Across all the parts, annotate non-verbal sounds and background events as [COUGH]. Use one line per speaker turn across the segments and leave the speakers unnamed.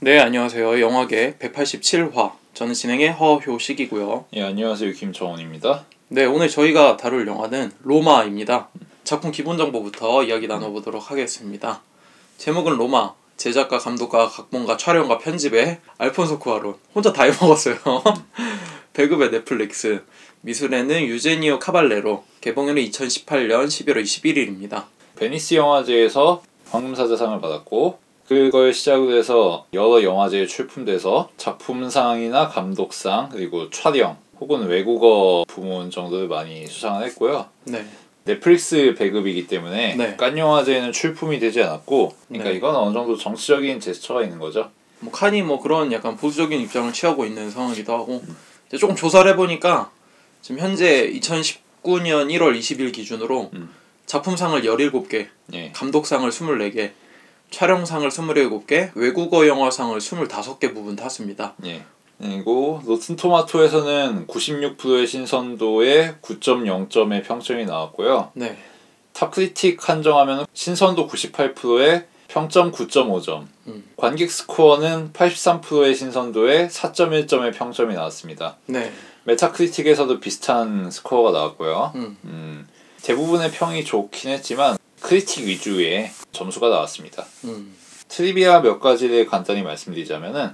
네, 안녕하세요. 영화계 187화. 저는 진행의 허효식이고요.
예, 안녕하세요. 김정원입니다.
네, 오늘 저희가 다룰 영화는 로마입니다. 작품 기본 정보부터 이야기 나눠보도록 하겠습니다. 제목은 로마. 제작가, 감독가, 각본가, 촬영가, 편집에 알폰소 쿠아론 혼자 다 해먹었어요. [LAUGHS] 배급의 넷플릭스. 미술에는 유제니오 카발레로. 개봉일은 2018년 11월 21일입니다.
베니스 영화제에서 황금사자상을 받았고 그걸 시작으로 해서 여러 영화제에 출품돼서 작품상이나 감독상 그리고 촬영 혹은 외국어 부문 정도를 많이 수상을 했고요.
네.
넷플릭스 배급이기 때문에
네.
칸 영화제에는 출품이 되지 않았고 그러니까
네.
이건 어느 정도 정치적인 제스처가 있는 거죠.
뭐 칸이 뭐 그런 약간 보수적인 입장을 취하고 있는 상황이기도 하고 이제 조금 조사를 해보니까 지금 현재 2019년 1월 20일 기준으로
음.
작품상을 17개,
예.
감독상을 24개, 촬영상을 27개, 외국어 영화상을 25개 부분 탔습니다.
예. 그리고 로튼 토마토에서는 96%의 신선도에 9.0점의 평점이 나왔고요.
네.
탑크리틱 한정하면 신선도 98%에 평점 9.5점.
음.
관객 스코어는 83%의 신선도에 4.1점의 평점이 나왔습니다.
네.
메타크리틱에서도 비슷한 스코어가 나왔고요.
음.
음, 대부분의 평이 좋긴 했지만 critic 위주의 점수가 나왔습니다.
음.
trivia 몇 가지를 간단히 말씀드리자면은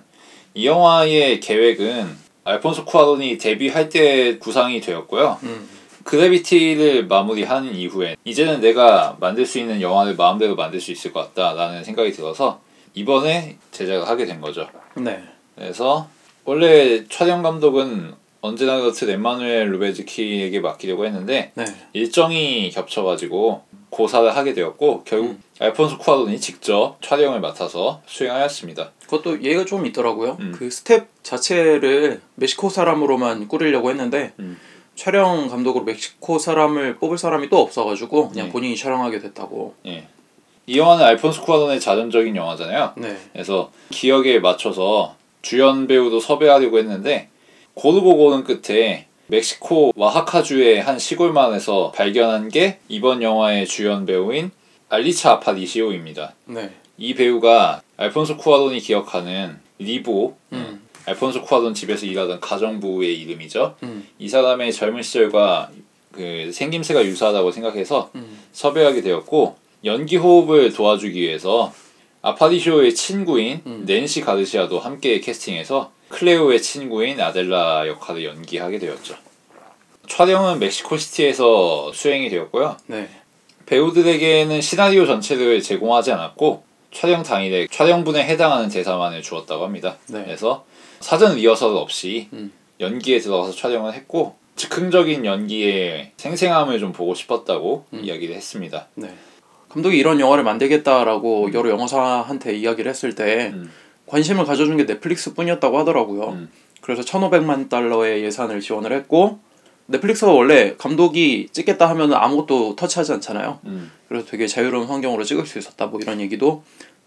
이 영화의 계획은 알폰소 쿠아론이 데뷔할 때 구상이 되었고요.
음.
그래비티를 마무리한 이후에 이제는 내가 만들 수 있는 영화를 마음대로 만들 수 있을 것 같다라는 생각이 들어서 이번에 제작을 하게 된 거죠.
네.
그래서 원래 촬영 감독은 언제나 그렇듯 엠마누엘 루베즈키에게 맡기려고 했는데
네.
일정이 겹쳐가지고 고사를 하게 되었고 결국 알폰소 쿠아론이 직접 촬영을 맡아서 수행하였습니다.
그것도 얘기가 좀 있더라고요.
음.
그 스태프 자체를 멕시코 사람으로만 꾸리려고 했는데
음.
촬영 감독으로 멕시코 사람을 뽑을 사람이 또 없어가지고 그냥
네.
본인이 촬영하게 됐다고.
예. 이 영화는 알폰소 쿠아론의 자전적인 영화잖아요.
네.
그래서 기억에 맞춰서 주연 배우도 섭외하려고 했는데 고르고 고른 끝에 멕시코 와하카주의 한 시골 마을에서 발견한 게 이번 영화의 주연 배우인 알리차 아파디시오입니다.
네.
이 배우가 알폰소 쿠아론이 기억하는 리보
음.
알폰소 쿠아론 집에서 일하던 가정부의 이름이죠.
음.
이 사람의 젊은 시절과 그 생김새가 유사하다고 생각해서
음.
섭외하게 되었고 연기 호흡을 도와주기 위해서 아파디쇼의 친구인
음.
낸시 가르시아도 함께 캐스팅해서 클레오의 친구인 아델라 역할을 연기하게 되었죠. 촬영은 멕시코시티에서 수행이 되었고요.
네.
배우들에게는 시나리오 전체를 제공하지 않았고 촬영 당일에 촬영분에 해당하는 대사만을 주었다고 합니다.
네.
그래서 사전 리허설 없이
음.
연기에 들어가서 촬영을 했고 즉흥적인 연기의 생생함을 좀 보고 싶었다고
음.
이야기를 했습니다.
네. 감독이 이런 영화를 만들겠다라고 여러 영화사한테 이야기를 했을 때
음.
관심을 가져준 게 넷플릭스뿐이었다고 하더라고요.
음.
그래서 1,500만 달러의 예산을 지원을 했고 넷플릭스가 원래 감독이 찍겠다 하면 아무것도 터치하지 않잖아요.
음.
그래서 되게 자유로운 환경으로 찍을 수 있었다. 뭐 이런 얘기도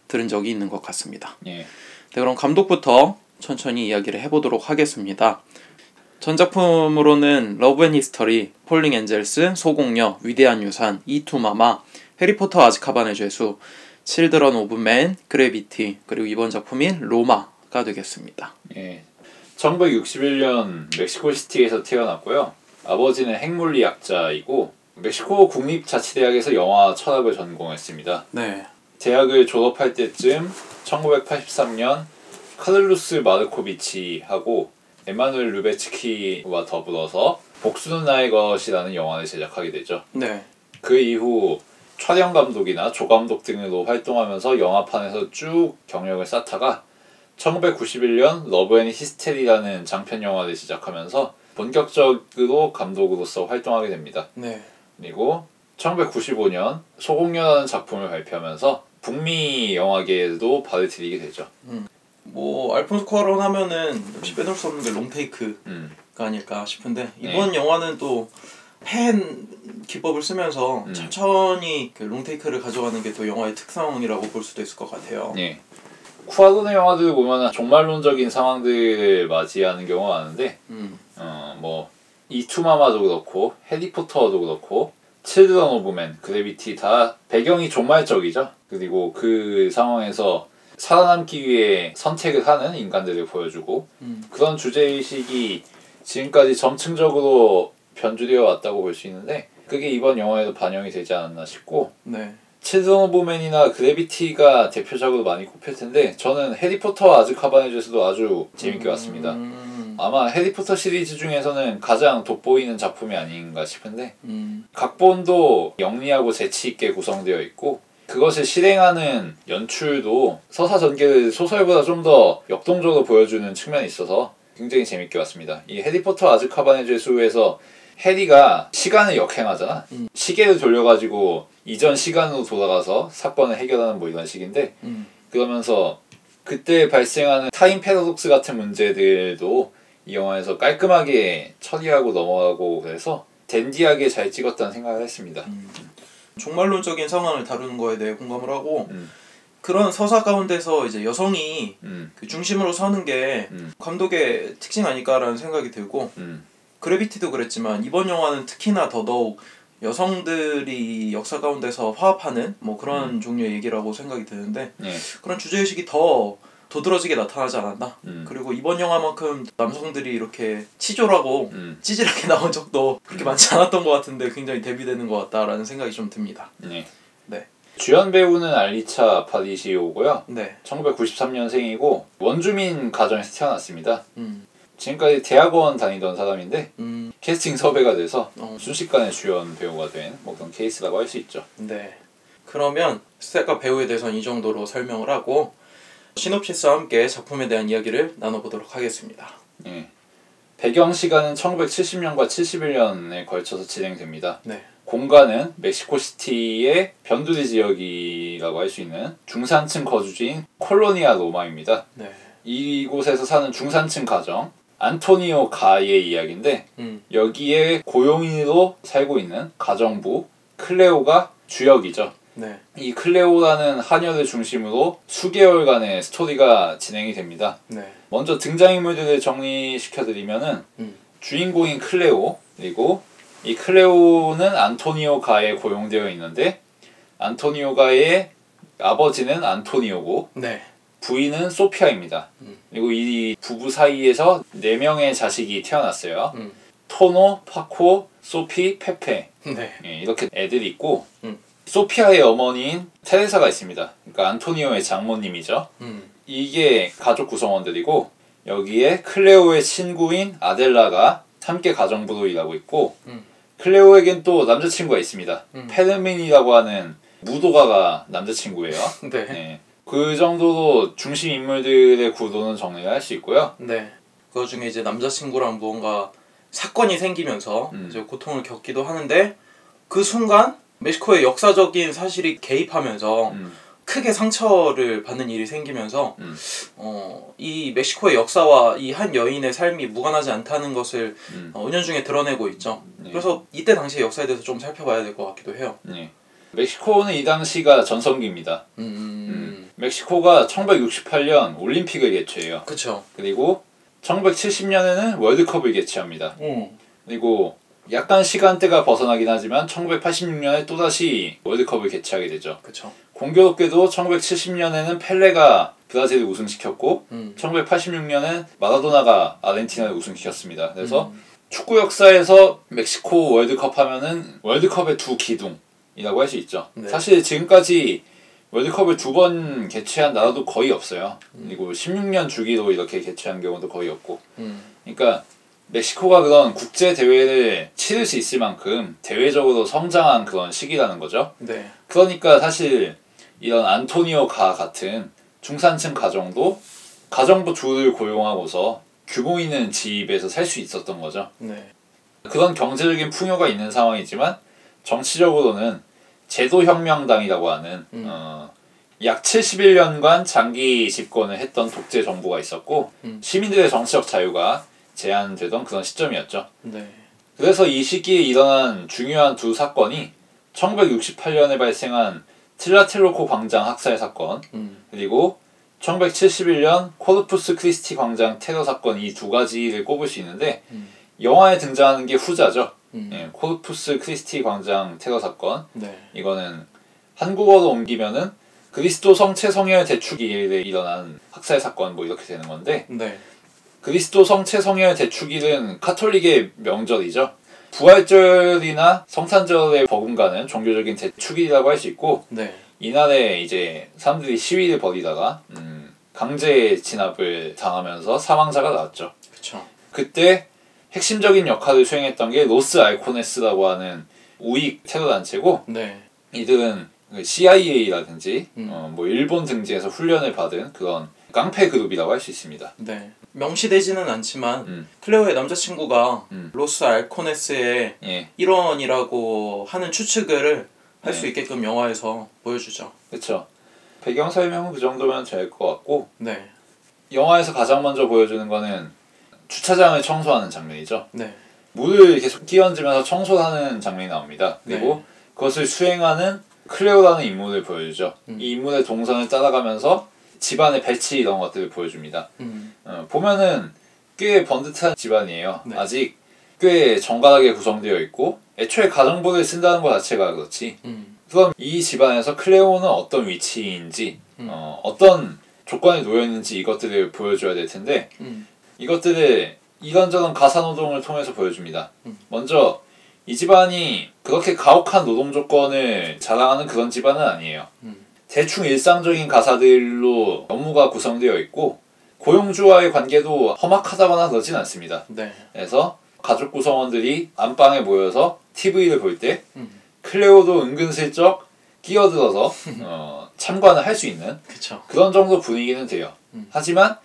들은 적이 있는 것 같습니다.
예.
네, 그럼 감독부터 천천히 이야기를 해보도록 하겠습니다. 전작품으로는 러브 앤 히스터리, 폴링 엔젤스, 소공녀, 위대한 유산, 이투마마, 해리포터 아즈카반의 죄수, 칠드런 오브 맨, 그래비티, 그리고 이번 작품인 로마가 되겠습니다.
예. 1961년 멕시코 시티에서 태어났고요. 아버지는 핵물리학자이고 멕시코 국립자치대학에서 영화 철학을 전공했습니다.
네.
대학을 졸업할 때쯤 1983년 카를루스 마르코비치하고 에마누엘 루베츠키와 더불어서 복수는 나의 것이라는 영화를 제작하게 되죠.
네.
그 이후 촬영 감독이나 조감독 등으로 활동하면서 영화판에서 쭉 경력을 쌓다가 1991년 러브 앤 히스테리라는 장편 영화를 시작하면서 본격적으로 감독으로서 활동하게 됩니다.
네.
그리고 1995년 소공녀라는 작품을 발표하면서 북미 영화계에도 발을 들이게 되죠.
뭐 알폰소 쿠아론 하면은 역시 빼놓을 수 없는 게 롱테이크가
음,
아닐까 싶은데
네.
이번 영화는 또 펜 기법을 쓰면서
음.
천천히 그 롱테이크를 가져가는 게 또 영화의 특성이라고 볼 수도 있을 것 같아요.
예. 쿠아론의 영화들 보면 종말론적인 상황들을 맞이하는 경우가 많은데
음.
어 뭐 이투마마도 그렇고 해리포터도 그렇고 칠드런 오브 맨 그래비티 다 배경이 종말적이죠. 그리고 그 상황에서 살아남기 위해 선택을 하는 인간들을 보여주고
음.
그런 주제의식이 지금까지 점층적으로 변주되어 왔다고 볼 수 있는데 그게 이번 영화에도 반영이 되지 않았나 싶고
네.
칠드런 오브 맨이나 그래비티가 대표작으로 많이 꼽힐 텐데 저는 해리포터와 아즈카반의 죄수도 아주 재밌게 봤습니다.
음.
아마 해리포터 시리즈 중에서는 가장 돋보이는 작품이 아닌가 싶은데
음.
각본도 영리하고 재치 있게 구성되어 있고 그것을 실행하는 연출도 서사 전개를 소설보다 좀 더 역동적으로 보여주는 측면이 있어서 굉장히 재밌게 봤습니다. 이 해리포터 아즈카반의 죄수에서 해리가 시간을 역행하잖아.
음.
시계를 돌려가지고 이전 시간으로 돌아가서 사건을 해결하는 뭐 이런 식인데
음.
그러면서 그때 발생하는 time paradox 같은 문제들도 이 영화에서 깔끔하게 처리하고 넘어가고 그래서 dandy하게 잘 찍었다는 생각을 했습니다.
종말론적인 상황을 다루는 거에 대해 공감을 하고
음.
그런 서사 가운데서 이제 여성이
음,
그 중심으로 서는 게
음.
감독의 특징 아닐까라는 생각이 들고
음,
그래비티도 그랬지만 이번 영화는 특히나 더더욱 여성들이 역사 가운데서 화합하는 뭐 그런
음.
종류의 얘기라고 생각이 드는데
네,
그런 주제 의식이 더 도드라지게 나타나지 않았나
음,
그리고 이번 영화만큼 남성들이 이렇게 치졸하고
음,
찌질하게 [LAUGHS] 나온 적도 그렇게 많지 않았던 것 같은데 굉장히 대비되는 것 같다라는 생각이 좀 듭니다.
네.
네.
주연 배우는 얄리차 아파리시오고요.
네.
1993년생이고 원주민 가정에서 태어났습니다.
음.
지금까지 대학원 다니던 사람인데
음.
캐스팅 섭외가 돼서
어.
순식간에 주연 배우가 된 뭐 그런 케이스라고 할 수 있죠.
네. 그러면 스태프와 배우에 대해서는 이 정도로 설명을 하고 시놉시스와 함께 작품에 대한 이야기를 나눠보도록 하겠습니다.
예. 배경 시간은 1970년과 71년에 걸쳐서 진행됩니다.
네.
공간은 멕시코 시티의 변두리 지역이라고 할 수 있는 중산층 거주지인 콜로니아 로마입니다.
네.
이곳에서 사는 중산층 가정 안토니오 가의 이야기인데
음.
여기에 고용인으로 살고 있는 가정부 클레오가 주역이죠.
네.
이 클레오라는 하녀를 중심으로 수개월간의 스토리가 진행이 됩니다.
네.
먼저 등장인물들을 정리시켜드리면은
음.
주인공인 클레오 그리고 이 클레오는 안토니오 가에 고용되어 있는데 안토니오 가의 아버지는 안토니오고
네.
부인은 소피아입니다.
음.
그리고 이 부부 사이에서 네 명의 자식이 태어났어요.
음.
토노, 파코, 소피, 페페
네.
예, 이렇게 애들이 있고
음.
소피아의 어머니인 테레사가 있습니다. 그러니까 안토니오의 장모님이죠.
음.
이게 가족 구성원들이고 여기에 클레오의 친구인 아델라가 함께 가정부로 일하고 있고
음.
클레오에겐 또 남자친구가 있습니다.
음.
페르민이라고 하는 무도가가 남자친구예요.
네.
네. 그 정도로 중심 인물들의 구도는 정리를 할 수 있고요.
네. 그 중에 이제 남자친구랑 무언가 사건이 생기면서
음.
이제 고통을 겪기도 하는데 그 순간 멕시코의 역사적인 사실이 개입하면서
음,
크게 상처를 받는 일이 생기면서
음.
어, 이 멕시코의 역사와 이 한 여인의 삶이 무관하지 않다는 것을
음.
어, 은연중에 드러내고 있죠.
네.
그래서 이때 당시의 역사에 대해서 좀 살펴봐야 될 것 같기도 해요.
네. 멕시코는 이 당시가 전성기입니다.
음,
음. 멕시코가 1968년 올림픽을 개최해요.
그쵸.
그리고 1970년에는 월드컵을 개최합니다.
음.
그리고 약간 시간대가 벗어나긴 하지만 1986년에 또다시 월드컵을 개최하게 되죠.
그쵸.
공교롭게도 1970년에는 펠레가 브라질을 우승시켰고
음.
1986년엔 마라도나가 아르헨티나를 우승시켰습니다. 그래서
음.
축구 역사에서 멕시코 월드컵 하면은 월드컵의 두 기둥 이라고 할 수 있죠.
네.
사실 지금까지 월드컵을 두 번 개최한 나라도 거의 없어요. 그리고 16년 주기로 이렇게 개최한 경우도 거의 없고.
음.
그러니까 멕시코가 그런 국제 대회를 치를 수 있을 만큼 대외적으로 성장한 그런 시기라는 거죠.
네.
그러니까 사실 이런 안토니오 가 같은 중산층 가정도 가정부 둘을 고용하고서 규모 있는 집에서 살 수 있었던 거죠.
네.
그런 경제적인 풍요가 있는 상황이지만 정치적으로는 제도혁명당이라고 하는
음.
어, 약 71년간 장기 집권을 했던 독재 정부가 있었고
음.
시민들의 정치적 자유가 제한되던 그런 시점이었죠.
네.
그래서 이 시기에 일어난 중요한 두 사건이 1968년에 발생한 틀라텔롤코 광장 학살 사건
음.
그리고 1971년 코르푸스 크리스티 광장 테러 사건 이 두 가지를 꼽을 수 있는데
음.
영화에 등장하는 게 후자죠.
음.
예, 코르푸스 크리스티 광장 테러 사건
네.
이거는 한국어로 옮기면은 그리스도 성체 성혈 대축일에 일어난 학살 사건 뭐 이렇게 되는 건데
네.
그리스도 성체 성혈 대축일은 카톨릭의 명절이죠. 부활절이나 성탄절에 버금가는 종교적인 대축일이라고 할 수 있고
네.
이날에 이제 사람들이 시위를 벌이다가 음, 강제 진압을 당하면서 사망자가 나왔죠.
그쵸.
그때 핵심적인 역할을 수행했던 게 로스 알코네스라고 하는 우익 테러 단체고
네.
이들은 CIA라든지
음.
어, 뭐 일본 등지에서 훈련을 받은 그런 깡패 그룹이라고 할 수 있습니다.
네. 명시되지는 않지만
음.
클레오의 남자친구가
음.
로스 알코네스의
예,
일원이라고 하는 추측을 할수
네.
있게끔 영화에서 보여주죠.
그렇죠. 배경 설명은 그 정도면 될 것 같고
네.
영화에서 가장 먼저 보여주는 거는 주차장을 청소하는 장면이죠.
네.
물을 계속 끼얹으면서 청소를 하는 장면이 나옵니다. 그리고
네.
그것을 수행하는 클레오라는 인물을 보여주죠.
음.
이 인물의 동선을 따라가면서 집안의 배치 이런 것들을 보여줍니다.
음.
어, 보면은 꽤 번듯한 집안이에요.
네.
아직 꽤 정갈하게 구성되어 있고 애초에 가정부를 쓴다는 것 자체가 그렇지.
음.
그럼 이 집안에서 클레오는 어떤 위치인지
음.
어, 어떤 조건에 놓여 있는지 이것들을 보여줘야 될 텐데
음.
이것들을 이런저런 가사 노동을 통해서 보여줍니다.
음.
먼저 이 집안이 그렇게 가혹한 노동 조건을 자랑하는 그런 집안은 아니에요.
음.
대충 일상적인 가사들로 업무가 구성되어 있고 고용주와의 관계도 험악하다거나 그러진 않습니다.
네.
그래서 가족 구성원들이 안방에 모여서 TV를 볼때
음.
클레오도 은근슬쩍 끼어들어서 [LAUGHS] 어, 참관을 할 수 있는
그쵸.
그런 정도 분위기는 돼요.
음.
하지만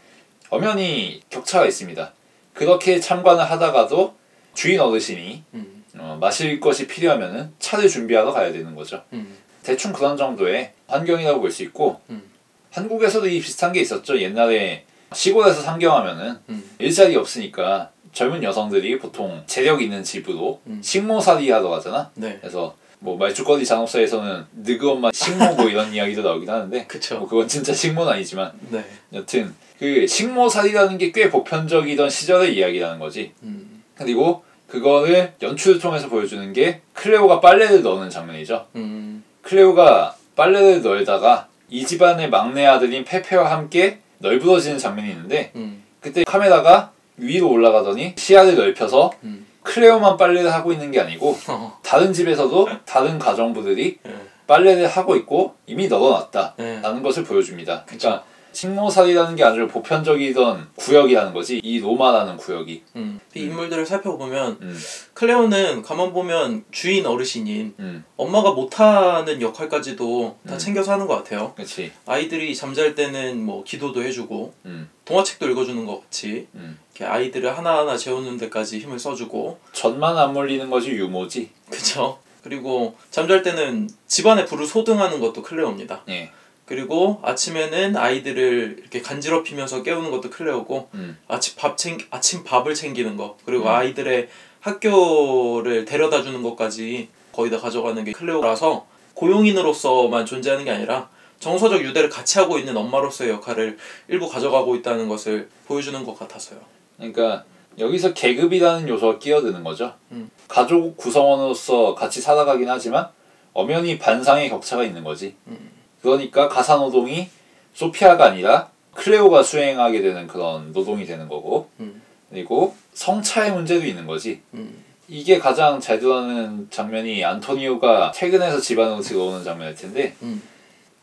엄연히 격차가 있습니다. 그렇게 참관을 하다가도 주인 어르신이
음.
어, 마실 것이 필요하면은 차를 준비하러 가야 되는 거죠.
음.
대충 그런 정도의 환경이라고 볼 수 있고
음.
한국에서도 이 비슷한 게 있었죠. 옛날에 시골에서 상경하면은
음.
일자리 없으니까 젊은 여성들이 보통 재력 있는 집으로
음.
식모살이 하러 가잖아.
네.
그래서 뭐 말죽거리 잔혹사에서는 느그엄마 식모고 이런 [LAUGHS] 이야기도 나오긴 하는데 뭐
그쵸.
그건 진짜 식모는 아니지만
네.
여튼 그 식모살이라는 게 꽤 보편적이던 시절의 이야기라는 거지.
음.
그리고 그거를 연출을 통해서 보여주는 게 클레오가 빨래를 넣는 장면이죠.
음.
클레오가 빨래를 널다가 이 집안의 막내 아들인 페페와 함께 널브러지는 장면이 있는데
음.
그때 카메라가 위로 올라가더니 시야를 넓혀서
음.
클레오만 빨래를 하고 있는 게 아니고 [LAUGHS]
어.
다른 집에서도 다른 가정부들이
네.
빨래를 하고 있고 이미 널어놨다
네.
라는 것을 보여줍니다. 그러니까 식모살이라는 게 아주 보편적이던 구역이라는 거지 이 로마라는 구역이
음. 이
음.
인물들을 살펴보면
음,
클레오는 가만 보면 주인 어르신인
음,
엄마가 못하는 역할까지도 다
음.
챙겨서 하는 것 같아요.
그렇지,
아이들이 잠잘 때는 뭐 기도도 해주고
음,
동화책도 읽어주는 것 같이
음.
이렇게 아이들을 하나하나 재우는 데까지 힘을 써주고
전만 안 몰리는 것이 유모지.
그쵸? 그리고 잠잘 때는 집안의 불을 소등하는 것도 클레오입니다.
예,
그리고 아침에는 아이들을 이렇게 간지럽히면서 깨우는 것도 클레오고
음,
아침 밥 챙 아침 밥을 챙기는 거 그리고
음.
아이들의 학교를 데려다 주는 것까지 거의 다 가져가는 게 클레오라서 고용인으로서만 존재하는 게 아니라 정서적 유대를 같이 하고 있는 엄마로서의 역할을 일부 가져가고 있다는 것을 보여주는 것 같아서요.
그러니까 여기서 계급이라는 요소가 끼어드는 거죠.
음.
가족 구성원으로서 같이 살아가긴 하지만 엄연히 반상의 격차가 있는 거지.
음.
그러니까 가사 노동이 소피아가 아니라 클레오가 수행하게 되는 그런 노동이 되는 거고
음.
그리고 성차의 문제도 있는 거지.
음.
이게 가장 잘 드러나는 장면이 안토니오가 퇴근해서 집안으로 들어오는 장면일 텐데
음.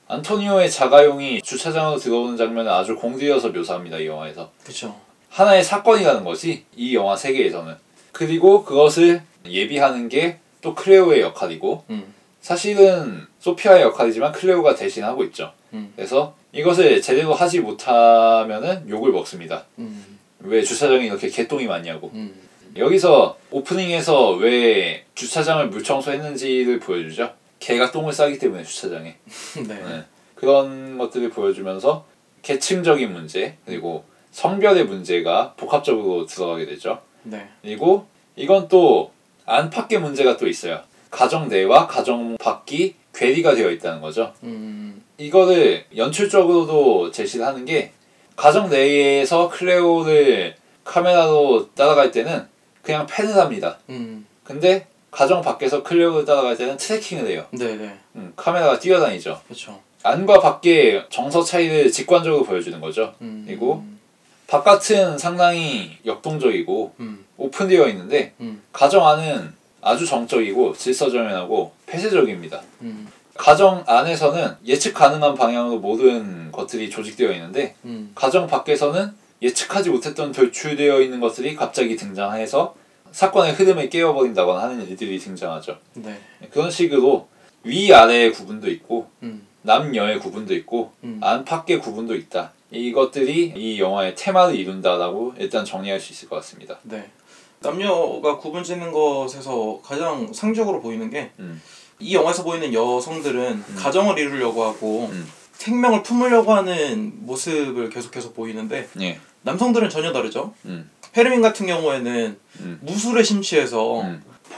안토니오의 자가용이 주차장으로 들어오는 장면을 아주 공들여서 묘사합니다 이 영화에서
그쵸.
하나의 사건이라는 거지 이 영화 세계에서는 그리고 그것을 예비하는 게또 클레오의 역할이고
음.
사실은 소피아의 역할이지만 클레오가 대신하고 있죠
음.
그래서 이것을 제대로 하지 못하면은 욕을 먹습니다
음.
왜 주차장에 이렇게 개똥이 많냐고
음.
여기서 오프닝에서 왜 주차장을 물청소했는지를 보여주죠. 개가 똥을 싸기 때문에 주차장에 [LAUGHS]
네.
네. 그런 것들을 보여주면서 계층적인 문제 그리고 성별의 문제가 복합적으로 들어가게 되죠.
네.
그리고 이건 또 안팎의 문제가 또 있어요. 가정 내와 가정 밖이 괴리가 되어 있다는 거죠.
음.
이거를 연출적으로도 제시를 하는 게 가정 내에서 클레오를 카메라로 따라갈 때는 그냥 팬을 합니다.
음.
근데 가정 밖에서 클레오를 따라갈 때는 트래킹을 해요.
네네.
음, 카메라가 뛰어다니죠.
그쵸.
안과 밖의 정서 차이를 직관적으로 보여주는 거죠.
음.
그리고 바깥은 상당히 역동적이고
음.
오픈되어 있는데
음.
가정 안은 아주 정적이고 질서정연하고 폐쇄적입니다.
음.
가정 안에서는 예측 가능한 방향으로 모든 것들이 조직되어 있는데
음.
가정 밖에서는 예측하지 못했던 돌출되어 있는 것들이 갑자기 등장해서 사건의 흐름을 깨워버린다거나 하는 일들이 등장하죠.
네.
그런 식으로 위아래의 구분도 있고
음.
남녀의 구분도 있고
음.
안팎의 구분도 있다. 이것들이 이 영화의 테마를 이룬다라고 일단 정리할 수 있을 것 같습니다.
네. 남녀가 구분 짓는 것에서 가장 상적으로 보이는 게이
음.
영화에서 보이는 여성들은 가정을 이루려고 하고
음.
생명을 품으려고 하는 모습을 계속해서 보이는데
예.
남성들은 전혀 다르죠.
음.
페르민 같은 경우에는
음.
무술에 심취해서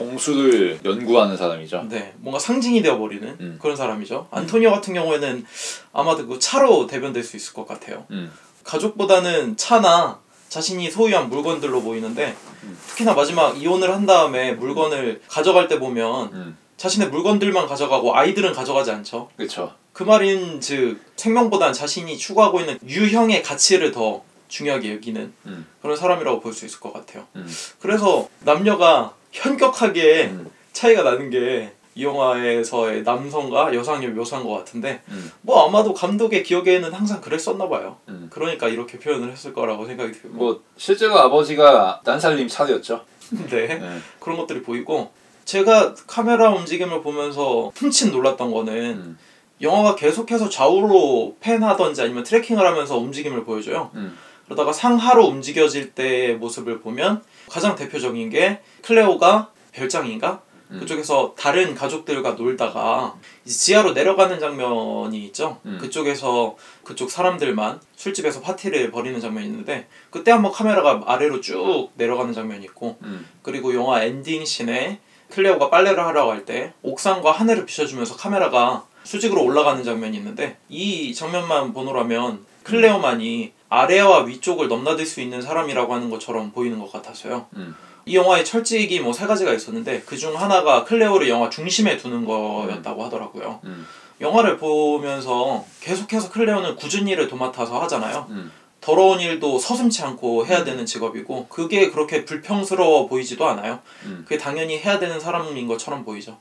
음. 봉수를 연구하는 사람이죠.
네 뭔가 상징이 되어버리는
음.
그런 사람이죠. 안토니오 같은 경우에는 아마도 그 차로 대변될 수 있을 것 같아요.
음.
가족보다는 차나 자신이 소유한 물건들로 보이는데
음.
특히나 마지막 이혼을 한 다음에 물건을 가져갈 때 보면
음.
자신의 물건들만 가져가고 아이들은 가져가지 않죠.
그렇죠.
그 말인 즉 생명보다는 자신이 추구하고 있는 유형의 가치를 더 중요하게 여기는
음.
그런 사람이라고 볼 수 있을 것 같아요.
음.
그래서 남녀가 현격하게
음.
차이가 나는 게 이 영화에서의 남성과 여성의 묘사인 것 같은데
음.
뭐 아마도 감독의 기억에는 항상 그랬었나 봐요.
음.
그러니까 이렇게 표현을 했을 거라고 생각이 들고
뭐 실제로 아버지가 난살림 차렸죠. [LAUGHS]
네.
네.
그런 것들이 보이고 제가 카메라 움직임을 보면서 흠칫 놀랐던 거는
음.
영화가 계속해서 좌우로 pan하던지 아니면 tracking을 하면서 움직임을 보여줘요.
음.
그러다가 상하로 움직여질 때의 모습을 보면 가장 대표적인 게 클레오가 별장인가?
음.
그쪽에서 다른 가족들과 놀다가 이제 지하로 내려가는 장면이 있죠.
음.
그쪽에서 그쪽 사람들만 술집에서 파티를 벌이는 장면이 있는데 그때 한번 카메라가 아래로 쭉 내려가는 장면이 있고
음.
그리고 영화 엔딩 씬에 클레오가 빨래를 하려고 할때 옥상과 하늘을 비춰주면서 카메라가 수직으로 올라가는 장면이 있는데 이 장면만 보노라면 클레오만이 아래와 위쪽을 넘나들 수 있는 사람이라고 하는 것처럼 보이는 것 같아서요.
음.
이 영화의 철칙이 뭐 세 가지가 있었는데 그 중 하나가 클레오를 영화 중심에 두는 거였다고 하더라고요.
음.
영화를 보면서 계속해서 클레오는 굳은 일을 도맡아서 하잖아요.
음.
더러운 일도 서슴치 않고 해야 되는 직업이고 그게 그렇게 불평스러워 보이지도 않아요.
음.
그게 당연히 해야 되는 사람인 것처럼 보이죠.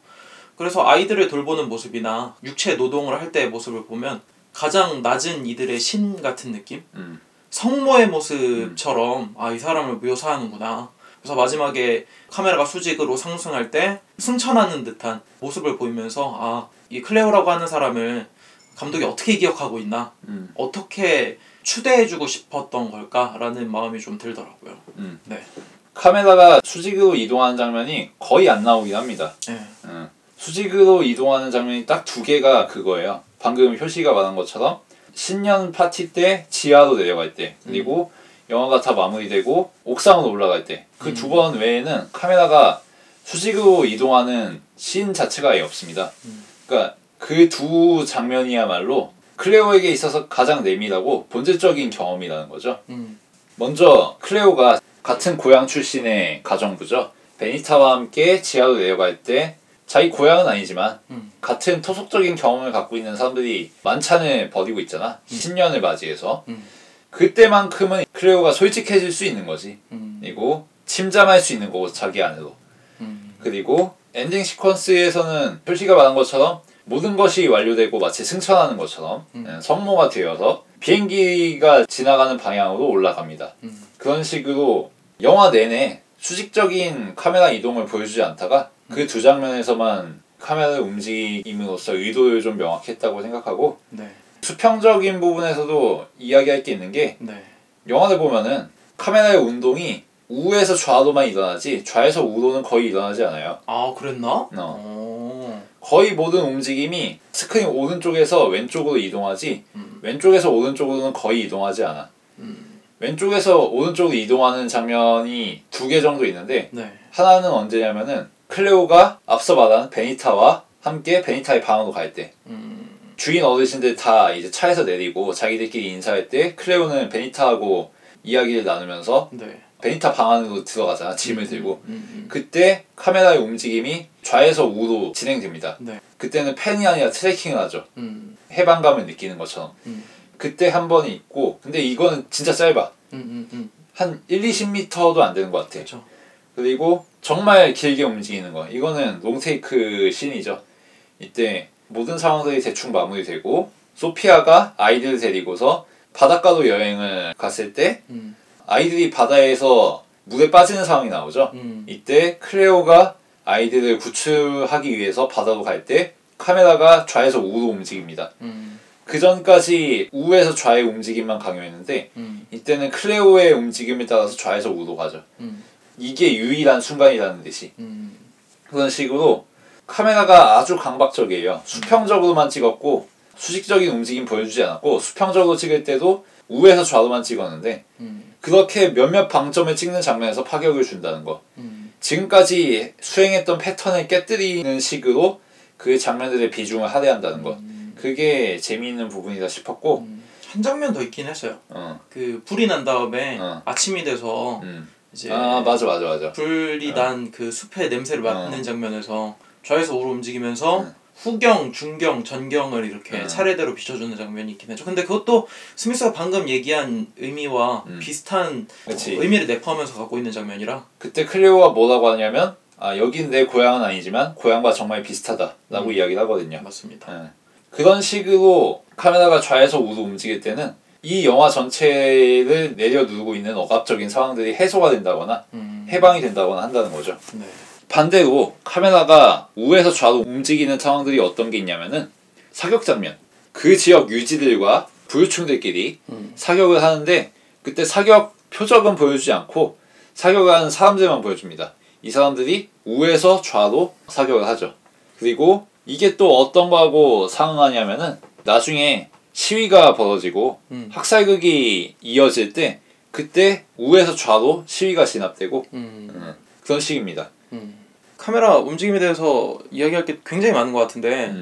그래서 아이들을 돌보는 모습이나 육체 노동을 할 때의 모습을 보면 가장 낮은 이들의 신 같은 느낌?
음.
성모의 모습처럼 아 이 사람을 묘사하는구나. 그래서 마지막에 카메라가 수직으로 상승할 때 승천하는 듯한 모습을 보이면서 아 이 클레오라고 하는 사람을 감독이 어떻게 기억하고 있나
음.
어떻게 추대해주고 싶었던 걸까라는 마음이 좀 들더라고요.
음.
네.
카메라가 수직으로 이동하는 장면이 거의 안 나오긴 합니다.
네.
음. 수직으로 이동하는 장면이 딱 두 개가 그거예요. 방금 효시가 말한 것처럼 신년 파티 때 지하로 내려갈 때 그리고 영화가 다 마무리되고 옥상으로 올라갈 때 그 두번 외에는 카메라가 수직으로 이동하는 씬 자체가 아예 없습니다.
음.
그러니까 그 두 장면이야말로 클레오에게 있어서 가장 내밀하고 본질적인 경험이라는 거죠.
음.
먼저 클레오가 같은 고향 출신의 가정부죠. 베니타와 함께 지하로 내려갈 때 자기 고향은 아니지만
음.
같은 토속적인 경험을 갖고 있는 사람들이 만찬을 벌이고 있잖아. 신년을 맞이해서.
음.
그때만큼은 클레오가 솔직해질 수 있는 거지.
음.
그리고 침잠할 수 있는 거고 자기 안으로.
음.
그리고 엔딩 시퀀스에서는 표시가 말한 것처럼 모든 것이 완료되고 마치 승천하는 것처럼
음.
예, 성모가 되어서 비행기가 지나가는 방향으로 올라갑니다.
음.
그런 식으로 영화 내내 수직적인 카메라 이동을 보여주지 않다가 그 두 장면에서만 카메라의 움직임으로써 의도를 좀 명확했다고 생각하고
네.
수평적인 부분에서도 이야기할 게 있는 게
네.
영화를 보면은 카메라의 운동이 우에서 좌로만 일어나지 좌에서 우로는 거의 일어나지 않아요.
아 그랬나?
어.
어.
거의 모든 움직임이 스크린 오른쪽에서 왼쪽으로 이동하지
음.
왼쪽에서 오른쪽으로는 거의 이동하지 않아.
음.
왼쪽에서 오른쪽으로 이동하는 장면이 두 개 정도 있는데
네.
하나는 언제냐면은 클레오가 앞서 말한 베니타와 함께 베니타의 방으로 갈때
음.
주인 어르신들 다 이제 차에서 내리고 자기들끼리 인사할 때 클레오는 베니타하고 이야기를 나누면서
네.
베니타 방 안으로 들어가잖아 짐을 들고
음, 음.
그때 카메라의 움직임이 좌에서 우로 진행됩니다.
네.
그때는 pan이 아니라 tracking을 하죠.
음.
해방감을 느끼는 것처럼.
음.
그때 한 번이 있고 근데 이거는 진짜 짧아.
음, 음, 음.
한 1, 20m도 안 되는 것 같아.
그렇죠.
그리고 정말 길게 움직이는 거. 이거는 롱테이크 씬이죠. 이때 모든 상황들이 대충 마무리되고 소피아가 아이들을 데리고서 바닷가로 여행을 갔을 때
음.
아이들이 바다에서 물에 빠지는 상황이 나오죠.
음.
이때 클레오가 아이들을 구출하기 위해서 바다로 갈 때 카메라가 좌에서 우로 움직입니다.
음.
그 전까지 우에서 좌의 움직임만 강요했는데
음.
이때는 클레오의 움직임에 따라서 좌에서 우로 가죠.
음.
이게 유일한 순간이라는 듯이
음.
그런 식으로 카메라가 아주 강박적이에요. 수평적으로만 찍었고 수직적인 움직임 보여주지 않았고 수평적으로 찍을 때도 우에서 좌로만 찍었는데
음.
그렇게 몇몇 방점을 찍는 장면에서 파격을 준다는 거.
음.
지금까지 수행했던 패턴을 깨뜨리는 식으로 그 장면들의 비중을 할애한다는 거.
음.
그게 재미있는 부분이다 싶었고,
음. 한 장면 더 있긴 했어요.
어,
그 불이 난 다음에
어.
아침이 돼서
음.
이제
아 맞아 맞아 맞아.
불이 난 그 숲의 냄새를 맡는
어.
장면에서 좌에서 우로 움직이면서
음.
후경, 중경, 전경을 이렇게
음.
차례대로 비춰주는 장면이 있긴 했죠. 근데 그것도 스미스가 방금 얘기한 의미와
음.
비슷한. 어, 의미를 내포하면서 갖고 있는 장면이라
그때 클레오가 뭐라고 하냐면, 아 여긴 내 고향은 아니지만 고향과 정말 비슷하다라고
음.
이야기를 하거든요.
맞습니다.
예. 그런 식으로 카메라가 좌에서 우로 움직일 때는 이 영화 전체를 내려 누르고 있는 억압적인 상황들이 해소가 된다거나
음.
해방이 된다거나 한다는 거죠.
네.
반대로 카메라가 우에서 좌로 움직이는 상황들이 어떤 게 있냐면은 사격 장면. 그 지역 유지들과 부유층들끼리
음.
사격을 하는데 그때 사격 표적은 보여주지 않고 사격을 하는 사람들만 보여줍니다. 이 사람들이 우에서 좌로 사격을 하죠. 그리고 이게 또 어떤 거하고 상응하냐면은 나중에 시위가 벌어지고
음.
학살극이 이어질 때 그때 우에서 좌로 시위가 진압되고
음.
음, 그런 식입니다.
음. 카메라 움직임에 대해서 이야기할 게 굉장히 많은 것 같은데
음.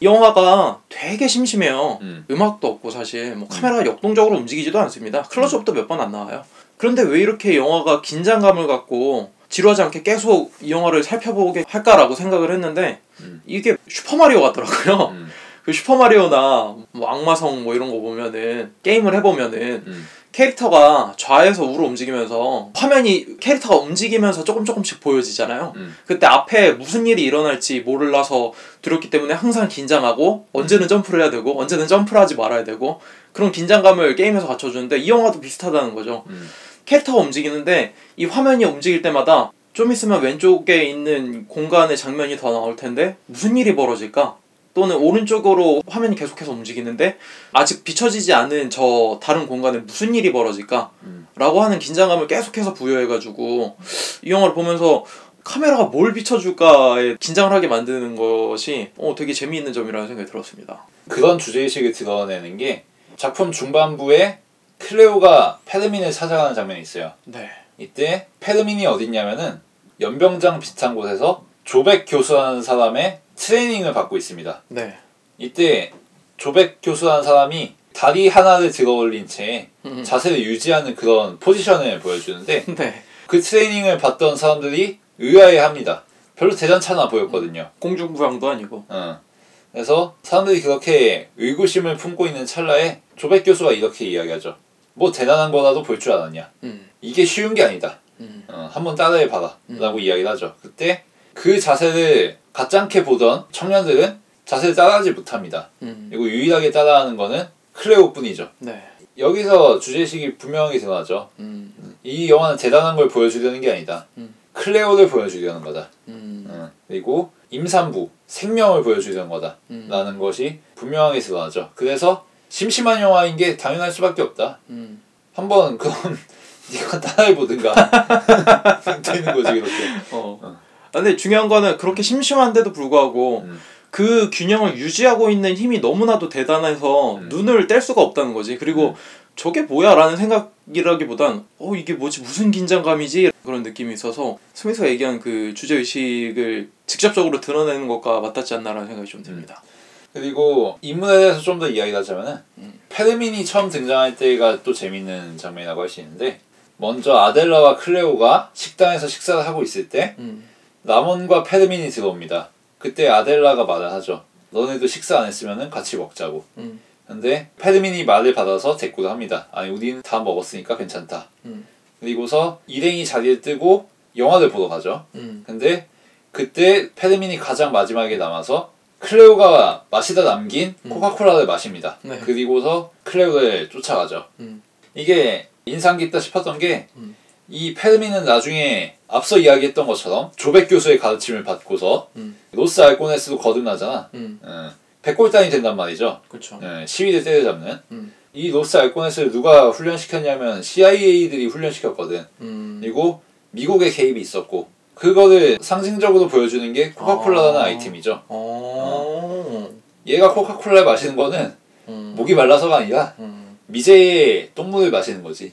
이 영화가 되게 심심해요.
음.
음악도 없고 사실 뭐 카메라가 역동적으로 움직이지도 않습니다. 클로즈업도 몇 번 안 나와요. 그런데 왜 이렇게 영화가 긴장감을 갖고 지루하지 않게 계속 이 영화를 살펴보게 할까라고 생각을 했는데
음.
이게 슈퍼마리오 같더라고요.
음,
그 슈퍼마리오나 뭐 악마성 뭐 이런 거 보면은 게임을 해보면은
음,
캐릭터가 좌에서 우로 움직이면서 화면이 캐릭터가 움직이면서 조금 조금씩 보여지잖아요.
음.
그때 앞에 무슨 일이 일어날지 몰라서 두렵기 때문에 항상 긴장하고 언제는 점프를 해야 되고 언제는 점프를 하지 말아야 되고 그런 긴장감을 게임에서 갖춰주는데 이 영화도 비슷하다는 거죠.
음.
캐릭터가 움직이는데 이 화면이 움직일 때마다 좀 있으면 왼쪽에 있는 공간의 장면이 더 나올 텐데 무슨 일이 벌어질까? 또는 오른쪽으로 화면이 계속해서 움직이는데 아직 비춰지지 않은 저 다른 공간에 무슨 일이 벌어질까?
음.
라고 하는 긴장감을 계속해서 부여해가지고 이 영화를 보면서 카메라가 뭘 비춰줄까에 긴장을 하게 만드는 것이 어, 되게 재미있는 점이라는 생각이 들었습니다.
그런 주제의식을 드러내는 게 작품 중반부에 클레오가 페르민을 찾아가는 장면이 있어요.
네.
이때 페르민이 어딨냐면은 연병장 비슷한 곳에서 조백 교수라는 사람의 트레이닝을 받고 있습니다.
네.
이때 조백 교수라는 사람이 다리 하나를 들어 올린 채
음.
자세를 유지하는 그런 포지션을 보여주는데 [LAUGHS]
네.
그 트레이닝을 받던 사람들이 의아해합니다. 별로 대단찮아 보였거든요.
공중부양도 아니고.
어. 그래서 사람들이 그렇게 의구심을 품고 있는 찰나에 조백 교수가 이렇게 이야기하죠. 뭐 대단한 거라도 볼 줄 알았냐.
음.
이게 쉬운 게 아니다.
음.
어, 한번 따라해봐라.
음.
라고 이야기를 하죠. 그때 그 자세를 가짱게 보던 청년들은 자세를 따라하지 못합니다.
음.
그리고 유일하게 따라하는 거는 클레오뿐이죠.
네.
여기서 주제식이 분명하게 드러나죠.
음.
이 영화는 대단한 걸 보여주려는 게 아니다.
음.
클레오를 보여주려는 거다.
음.
어, 그리고 임산부, 생명을 보여주려는 거다.
음.
라는 것이 분명하게 드러나죠. 그래서 심심한 영화인 게 당연할 수밖에 없다.
음.
한번 그럼 [LAUGHS] 네가 따라해보든가 [LAUGHS] 되는 거지 그렇게.
어.
어.
아, 근데 중요한 거는 그렇게 심심한데도 불구하고
음.
그 균형을 유지하고 있는 힘이 너무나도 대단해서
음.
눈을 뗄 수가 없다는 거지. 그리고
음.
저게 뭐야? 라는 생각이라기보단 어 이게 뭐지 무슨 긴장감이지? 그런 느낌이 있어서 스미스가 얘기한 그 주제 의식을 직접적으로 드러내는 것과 맞닿지 않나라는 생각이 좀 듭니다.
그리고 인물에 대해서 좀 더 이야기를 하자면은
음.
페르민이 처음 등장할 때가 또 재밌는 장면이라고 할 수 있는데 먼저 아델라와 클레오가 식당에서 식사를 하고 있을 때
음.
라몬과 페르민이 들어옵니다. 그때 아델라가 말을 하죠. 너네도 식사 안 했으면은 같이 먹자고.
음.
근데 페르민이 말을 받아서 대꾸를 합니다. 아니 우리는 다 먹었으니까 괜찮다.
음.
그리고서 일행이 자리를 뜨고 영화를 보러 가죠.
음.
근데 그때 페르민이 가장 마지막에 남아서 클레오가 마시다 남긴
음.
코카콜라를 마십니다.
네.
그리고서 클레오를 쫓아가죠.
음.
이게 인상 깊다 싶었던 게 이
음.
페르민은 나중에 앞서 이야기했던 것처럼 조백 교수의 가르침을 받고서
음.
로스 알코네스로 거듭나잖아.
음.
음, 백골단이 된단 말이죠.
그렇죠.
음, 시위를 때려잡는.
음.
이 로스 알코네스를 누가 훈련시켰냐면 CIA들이 훈련시켰거든.
음.
그리고 미국의 개입이 있었고 그거를 상징적으로 보여주는 게 코카콜라라는
아.
아. 이템이죠
어.
얘가 코카콜라를 마시는 거는
음.
목이 말라서가 아니라
음.
미제의 똥물을 마시는 거지.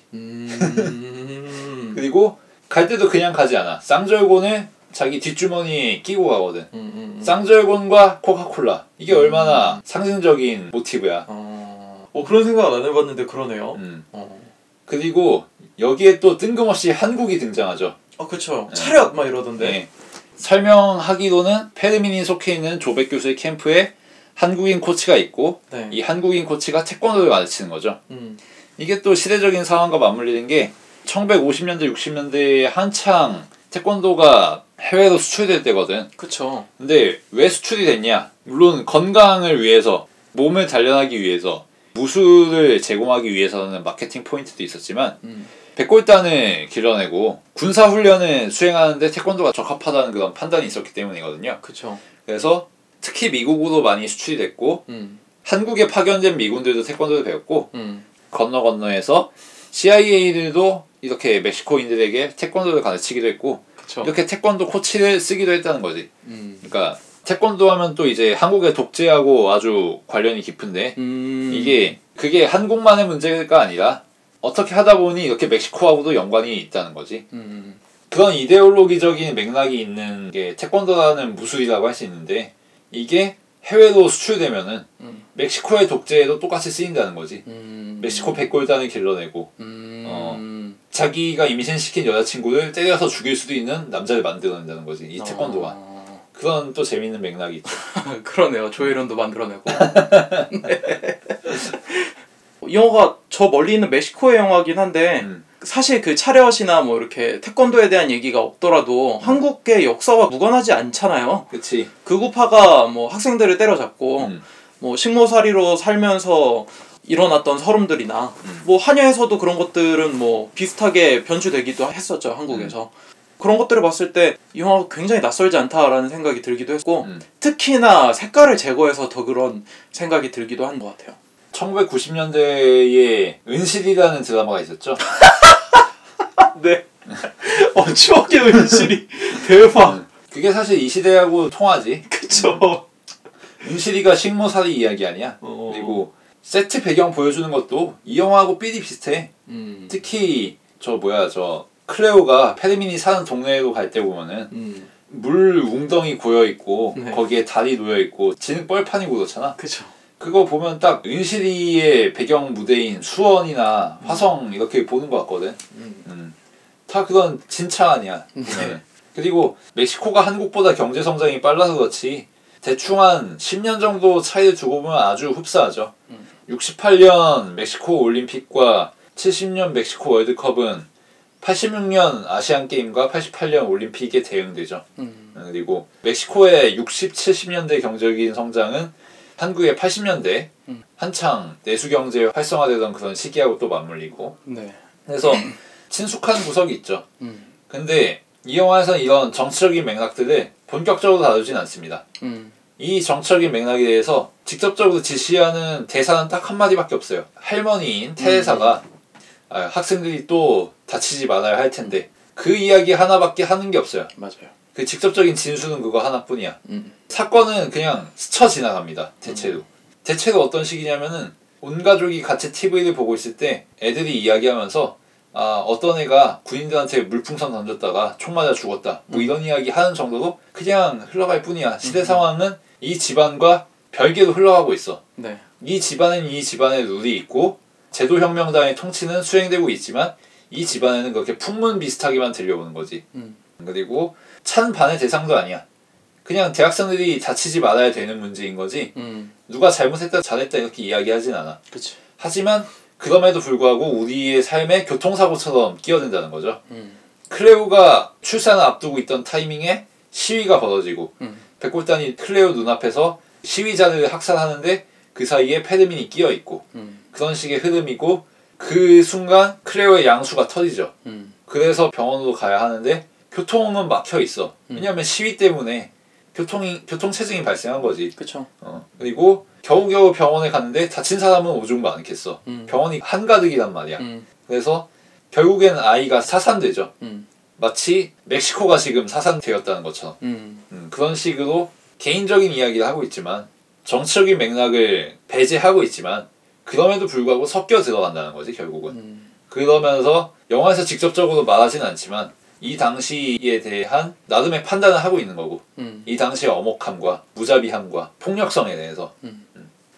음.
그리고 갈 때도 그냥 가지 않아. 쌍절곤을 자기 뒷주머니에 끼고 가거든.
음. 음.
쌍절곤과 코카콜라 이게 얼마나 상징적인 모티브야.
어. 어 그런 생각 안 해봤는데 그러네요.
음.
어.
그리고 여기에 또 뜬금없이 한국이 등장하죠.
아 그쵸.
네.
차렷 막 이러던데.
네. 설명하기로는 페르민이 속해 있는 조백 교수의 캠프에 한국인 코치가 있고
네.
이 한국인 코치가 태권도를 가르치는 거죠.
음.
이게 또 시대적인 상황과 맞물리는 게 1950년대 60년대에 한창 태권도가 해외로 수출될 때거든.
그쵸.
근데 왜 수출이 됐냐? 물론 건강을 위해서 몸을 단련하기 위해서 무술을 제공하기 위해서는 마케팅 포인트도 있었지만
음.
백골단을 길러내고 군사 훈련을 수행하는데 태권도가 적합하다는 그런 판단이 있었기 때문이거든요.
그쵸.
그래서 특히 미국으로 많이 수출이 됐고
음.
한국에 파견된 미군들도 태권도를 배웠고
음.
건너 건너에서 CIA들도 이렇게 멕시코인들에게 태권도를 가르치기도 했고
그쵸.
이렇게 태권도 코치를 쓰기도 했다는 거지.
음.
그러니까 태권도 하면 또 이제 한국의 독재하고 아주 관련이 깊은데
음.
이게 그게 한국만의 문제가 아니라 어떻게 하다 보니 이렇게 멕시코하고도 연관이 있다는 거지.
음.
그런 이데올로기적인 맥락이 있는 게 태권도라는 무술이라고 할 수 있는데 이게 해외로 수출되면은
음.
멕시코의 독재에도 똑같이 쓰인다는 거지.
음.
멕시코 백골단을 길러내고
음.
어. 자기가 임신시킨 여자친구를 때려서 죽일 수도 있는 남자를 만들어낸다는 거지. 이 태권도가.
어.
그런 또 재밌는 맥락이 있죠. [LAUGHS]
그러네요. 조혜련도 만들어내고. 네. [LAUGHS] 이 영화가 저 멀리 있는 멕시코의 영화긴 한데
음.
사실 그 차렷이나 뭐 이렇게 태권도에 대한 얘기가 없더라도 한국의 역사와 무관하지 않잖아요.
그치.
극우파가 뭐 학생들을 때려잡고
음.
뭐 식모살이로 살면서 일어났던 서름들이나
음.
뭐 한여에서도 그런 것들은 뭐 비슷하게 변주되기도 했었죠 한국에서 그런 것들을 봤을 때 이 영화가 굉장히 낯설지 않다라는 생각이 들기도 했고
음.
특히나 색깔을 제거해서 더 그런 생각이 들기도 한 것 같아요
1990년대에 은실이라는 드라마가 있었죠. [LAUGHS]
네 [LAUGHS] 어, 추억의 은실이 [LAUGHS] 대박
음. 그게 사실 이 시대하고 통하지.
그쵸
은실이가 식모살이 이야기 아니야.
어.
그리고 세트 배경 보여주는 것도 이 영화하고 삘이 비슷해.
음.
특히 저 뭐야 저 클레오가 페르민이 사는 동네로 갈 때 보면은
음.
물 웅덩이 고여 있고
네.
거기에 달이 놓여 있고 진흙 뻘판이고 그렇잖아.
그쵸
그거 보면 딱 은실이의 배경 무대인 수원이나 화성 이렇게 보는 것 같거든.
음.
음. 다 그런 진짜 아니야. 보면은. 그리고 멕시코가 한국보다 경제 성장이 빨라서 그렇지 대충 한 10년 정도 차이를 두고 보면 아주 흡사하죠.
음.
68년 멕시코 올림픽과 70년 멕시코 월드컵은 86년 아시안 게임과 88년 올림픽에 대응되죠.
음.
그리고 멕시코의 60, 70년대 경제적인 성장은 한국의 80년대
음.
한창 내수 경제 활성화되던 그런 시기하고 또 맞물리고
네
그래서 [CLEARS THROAT] 친숙한 구석이 있죠.
음.
근데 이 영화에서는 이런 정치적인 맥락들을 본격적으로 다루진 않습니다.
음.
이 정치적인 맥락에 대해서 직접적으로 지시하는 대사는 딱 한마디밖에 없어요. 할머니인 테레사가 아, 학생들이 또 다치지 말아야 할 텐데 그 이야기 하나밖에 하는 게 없어요.
맞아요
그 직접적인 진수는 그거 하나뿐이야.
음.
사건은 그냥 스쳐 지나갑니다. 대체로. 대체로 어떤 식이냐면은 온 가족이 같이 TV를 보고 있을 때 애들이 이야기하면서 아 어떤 애가 군인들한테 물풍선 던졌다가 총 맞아 죽었다. 뭐 이런 이야기 하는 정도로 그냥 흘러갈 뿐이야. 시대 상황은 이 집안과 별개로 흘러가고 있어.
네.
이 집안은 이 집안의 룰이 있고 제도혁명당의 통치는 수행되고 있지만 이 집안에는 그렇게 풍문 비슷하게만 들려오는 거지.
음.
그리고 찬 반의 대상도 아니야. 그냥 대학생들이 다치지 말아야 되는 문제인 거지.
음.
누가 잘못했다 잘했다 이렇게 이야기하진 않아.
그치.
하지만 그럼에도 불구하고 우리의 삶에 교통사고처럼 끼어든다는 거죠.
음.
클레오가 출산을 앞두고 있던 타이밍에 시위가 벌어지고
음.
백골단이 클레오 눈앞에서 시위자들을 학살하는데 그 사이에 페르민이 끼어 있고
음.
그런 식의 흐름이고 그 순간 클레오의 양수가 터지죠.
음.
그래서 병원으로 가야 하는데 교통은 막혀 있어.
음.
왜냐하면 시위 때문에 교통이 교통 체증이 발생한 거지.
그쵸.
어. 그리고 겨우겨우 병원에 갔는데 다친 사람은 오줌 많겠어.
음.
병원이 한가득이란 말이야.
음.
그래서 결국엔 아이가 사산되죠.
음.
마치 멕시코가 지금 사산되었다는 것처럼.
음.
음, 그런 식으로 개인적인 이야기를 하고 있지만 정치적인 맥락을 배제하고 있지만 그럼에도 불구하고 섞여 들어간다는 거지 결국은.
음.
그러면서 영화에서 직접적으로 말하진 않지만 이 당시에 대한 나름의 판단을 하고 있는 거고
음.
이 당시의 엄혹함과 무자비함과 폭력성에 대해서.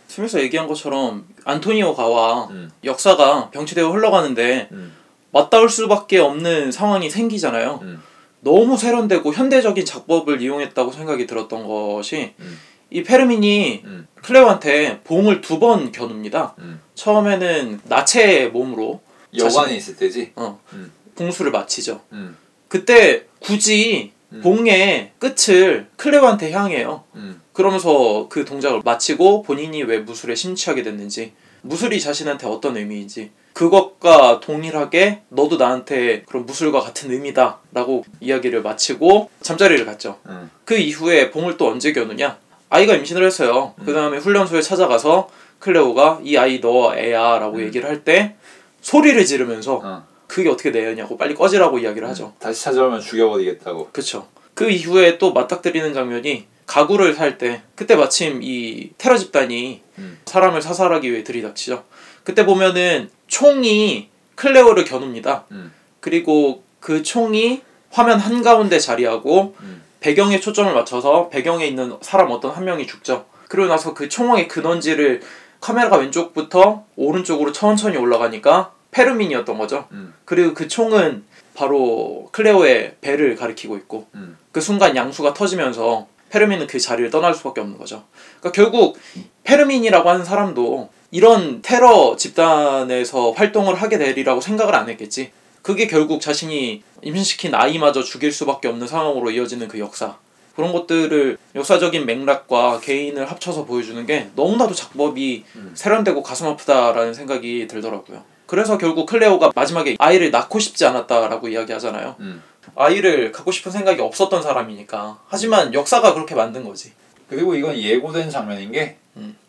스미스 얘기한 것처럼 안토니오 가와
음,
역사가 병치되어 흘러가는데
음,
맞닿을 수밖에 없는 상황이 생기잖아요.
음,
너무 세련되고 현대적인 작법을 이용했다고 생각이 들었던 것이
음.
이 페르민이
음,
클레오한테 봉을 두 번 겨눕니다.
음.
처음에는 나체의 몸으로
여관에 있을 때지
어,
음.
봉수를 마치죠.
음,
그때 굳이
음.
봉의 끝을 클레오한테 향해요.
음,
그러면서 그 동작을 마치고 본인이 왜 무술에 심취하게 됐는지 무술이 자신한테 어떤 의미인지 그것과 동일하게 너도 나한테 그런 무술과 같은 의미다 라고 이야기를 마치고 잠자리를 갔죠
음,
그 이후에 봉을 또 언제 겨누냐 아이가 임신을 했어요 그 다음에 훈련소에 찾아가서 클레오가 이 아이 너 애야 라고
음.
얘기를 할 때 소리를 지르면서
어.
그게 어떻게 내 애냐고 빨리 꺼지라고 이야기를 하죠
다시 찾아오면 죽여버리겠다고
그쵸. 그 이후에 또 맞닥뜨리는 장면이 가구를 살 때 그때 마침 이 테러 집단이
음.
사람을 사살하기 위해 들이닥치죠. 그때 보면은 총이 클레오를 겨눕니다.
음.
그리고 그 총이 화면 한가운데 자리하고
음.
배경에 초점을 맞춰서 배경에 있는 사람 어떤 한 명이 죽죠. 그러고 나서 그 총의 근원지를 카메라가 왼쪽부터 오른쪽으로 천천히 올라가니까 페르민이었던 거죠.
음.
그리고 그 총은 바로 클레오의 배를 가리키고 있고
음.
그 순간 양수가 터지면서 페르민은 그 자리를 떠날 수밖에 없는 거죠. 그러니까 결국 페르민이라고 하는 사람도 이런 테러 집단에서 활동을 하게 되리라고 생각을 안 했겠지. 그게 결국 자신이 임신시킨 아이마저 죽일 수밖에 없는 상황으로 이어지는 그 역사. 그런 것들을 역사적인 맥락과 개인을 합쳐서 보여주는 게 너무나도 작법이
음.
세련되고 가슴 아프다라는 생각이 들더라고요. 그래서 결국 클레오가 마지막에 아이를 낳고 싶지 않았다라고 이야기하잖아요.
음.
아이를 갖고 싶은 생각이 없었던 사람이니까. 하지만 역사가 그렇게 만든 거지.
그리고 이건 예고된 장면인 게
음.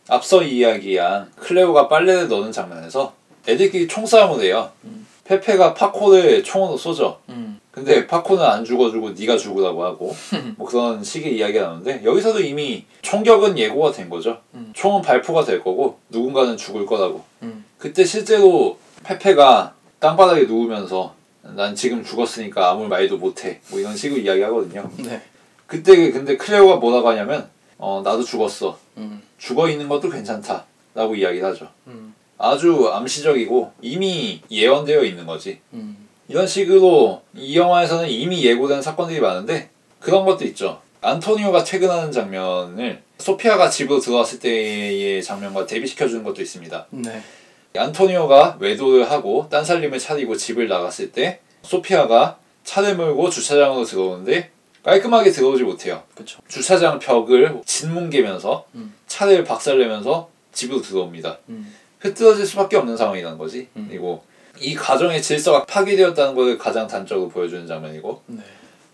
앞서 이야기한 클레오가 빨래를 넣는 장면에서 애들끼리 총싸움을 해요.
음.
페페가 파코를 총으로 쏘죠.
음.
근데 파코는 안 죽어주고 네가 죽으라고 하고 [LAUGHS] 뭐 그런 식의 이야기가 나오는데 여기서도 이미 총격은 예고가 된 거죠.
음.
총은 발포가 될 거고 누군가는 죽을 거라고.
음.
그때 실제로 페페가 땅바닥에 누우면서 난 지금 죽었으니까 아무 말도 못해 뭐 이런 식으로 이야기하거든요.
네.
그때 근데 클레오가 뭐라고 하냐면 어 나도 죽었어.
음.
죽어 있는 것도 괜찮다. 라고 이야기를 하죠.
음.
아주 암시적이고 이미 예언되어 있는 거지.
음.
이런 식으로 이 영화에서는 이미 예고된 사건들이 많은데 그런 것도 있죠. 안토니오가 퇴근하는 장면을 소피아가 집으로 들어왔을 때의 장면과 대비시켜주는 것도 있습니다.
네.
안토니오가 외도를 하고 딴살림을 차리고 집을 나갔을 때 소피아가 차를 몰고 주차장으로 들어오는데 깔끔하게 들어오지 못해요.
그쵸.
주차장 벽을 짓뭉개면서
음.
차를 박살내면서 집으로 들어옵니다.
음.
흐트러질 수밖에 없는 상황이라는 거지.
음.
그리고 이 가정의 질서가 파괴되었다는 것을 가장 단적으로 보여주는 장면이고
네.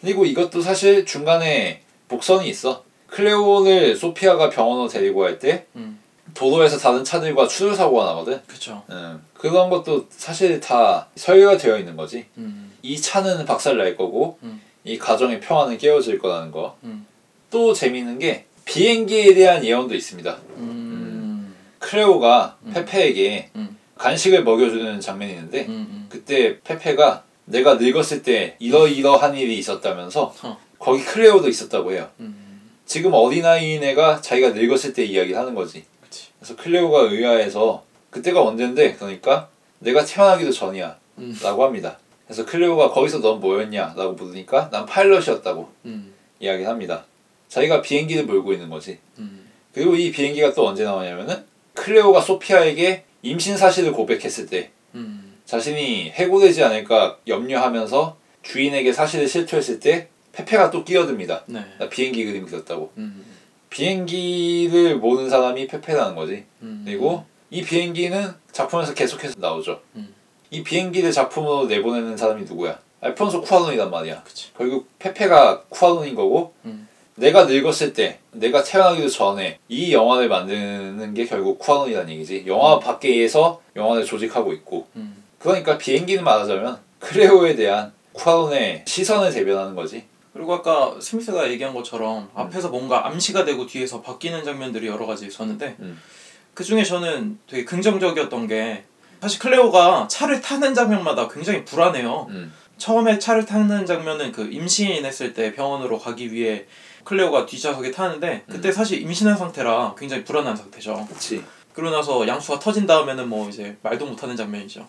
그리고 이것도 사실 중간에 복선이 있어. 클레오를 소피아가 병원으로 데리고 갈때
음.
도로에서 다른 차들과 추돌 사고가 나거든.
그쵸.
음, 그런 것도 사실 다 설계가 되어 있는 거지.
음.
이 차는 박살 날 거고
음.
이 가정의 평화는 깨어질 거라는 거.
음.
또 재미있는 게 비행기에 대한 예언도 있습니다.
음.
클레오가
음.
페페에게
음.
간식을 먹여주는 장면이 있는데
음. 음.
그때 페페가 내가 늙었을 때 이러이러한 일이 있었다면서
어.
거기 클레오도 있었다고 해요.
음.
지금 어린아이인 애가 자기가 늙었을 때 이야기를 하는 거지.
그치.
그래서 클레오가 의아해서 그때가 언젠데 그러니까 내가 태어나기도 전이야
음.
라고 합니다. 그래서 클레오가 거기서 넌 뭐였냐 라고 물으니까 난 파일럿이었다고
음.
이야기를 합니다. 자기가 비행기를 몰고 있는 거지.
음.
그리고 이 비행기가 또 언제 나오냐면은 클레오가 소피아에게 임신 사실을 고백했을 때
음.
자신이 해고되지 않을까 염려하면서 주인에게 사실을 실토했을 때 페페가 또 끼어듭니다.
네.
나 비행기 그림 그렸다고.
음.
비행기를 모는 사람이 페페라는 거지.
음.
그리고 이 비행기는 작품에서 계속해서 나오죠.
음.
이 비행기를 작품으로 내보내는 사람이 누구야? 알폰소 쿠아론이란 말이야.
그치.
결국 페페가 쿠아론인 거고
음.
내가 늙었을 때 내가 태어나기도 전에 이 영화를 만드는 게 결국 쿠아론이란 얘기지. 영화 밖에서 영화를 조직하고 있고
음.
그러니까 비행기는 말하자면 클레오에 대한 쿠아론의 시선을 대변하는 거지.
그리고 아까 스미스가 얘기한 것처럼 앞에서 뭔가 암시가 되고 뒤에서 바뀌는 장면들이 여러 가지 있었는데
음.
그 중에 저는 되게 긍정적이었던 게 사실 클레오가 차를 타는 장면마다 굉장히 불안해요.
음.
처음에 차를 타는 장면은 그 임신했을 때 병원으로 가기 위해 클레오가 뒷좌석에 타는데 그때 사실 임신한 상태라 굉장히 불안한 상태죠.
그렇지.
그러고 나서 양수가 터진 다음에는 뭐 이제 말도 못하는 장면이죠.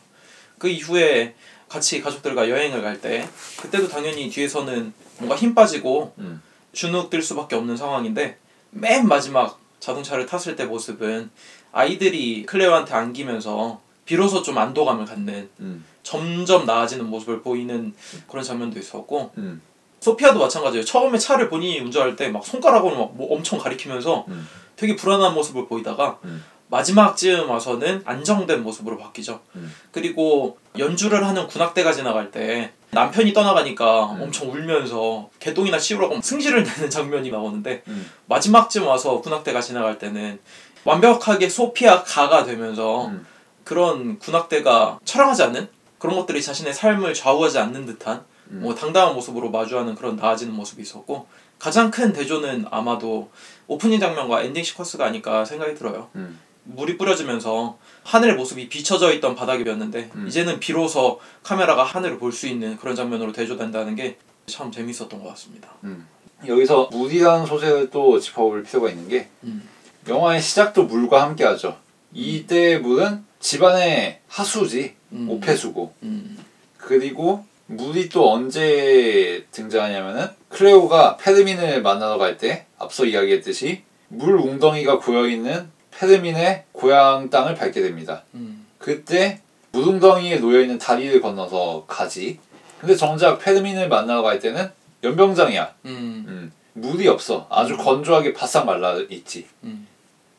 그 이후에 같이 가족들과 여행을 갈 때 그때도 당연히 뒤에서는 뭔가 힘 빠지고
음.
주눅들 수밖에 없는 상황인데 맨 마지막 자동차를 탔을 때 모습은 아이들이 클레오한테 안기면서 비로소 좀 안도감을 갖는
음.
점점 나아지는 모습을 보이는 그런 장면도 있었고
음.
소피아도 마찬가지예요. 처음에 차를 본인이 운전할 때 막 손가락으로 막 뭐 엄청 가리키면서
음.
되게 불안한 모습을 보이다가
음.
마지막쯤 와서는 안정된 모습으로 바뀌죠.
음.
그리고 연주를 하는 군악대가 지나갈 때 남편이 떠나가니까
음.
엄청 울면서 개똥이나 치우라고 승질을 [LAUGHS] 내는 장면이 나오는데
음.
마지막쯤 와서 군악대가 지나갈 때는 완벽하게 소피아 가가 되면서
음.
그런 군악대가 촬영하지 않는 그런 것들이 자신의 삶을 좌우하지 않는 듯한
음.
뭐 당당한 모습으로 마주하는 그런 나아지는 모습이 있었고 가장 큰 대조는 아마도 오프닝 장면과 엔딩 시퀀스가 아닐까 생각이 들어요.
음.
물이 뿌려지면서 하늘의 모습이 비춰져 있던 바닥이었는데
음.
이제는 비로소 카메라가 하늘을 볼 수 있는 그런 장면으로 대조된다는 게 참 재밌었던 것 같습니다.
음. 여기서 물이라는 소재를 또 짚어볼 필요가 있는 게
음.
영화의 시작도 물과 함께하죠. 이때 물은 집안의 하수지,
음.
오폐수고
음.
그리고 물이 또 언제 등장하냐면은 클레오가 페르민을 만나러 갈 때 앞서 이야기했듯이 물 웅덩이가 고여 있는 페르민의 고향 땅을 밟게 됩니다.
음.
그때 물 웅덩이에 놓여 있는 다리를 건너서 가지. 근데 정작 페르민을 만나러 갈 때는 연병장이야.
음.
음, 물이 없어. 아주 건조하게 바싹 말라 있지.
음.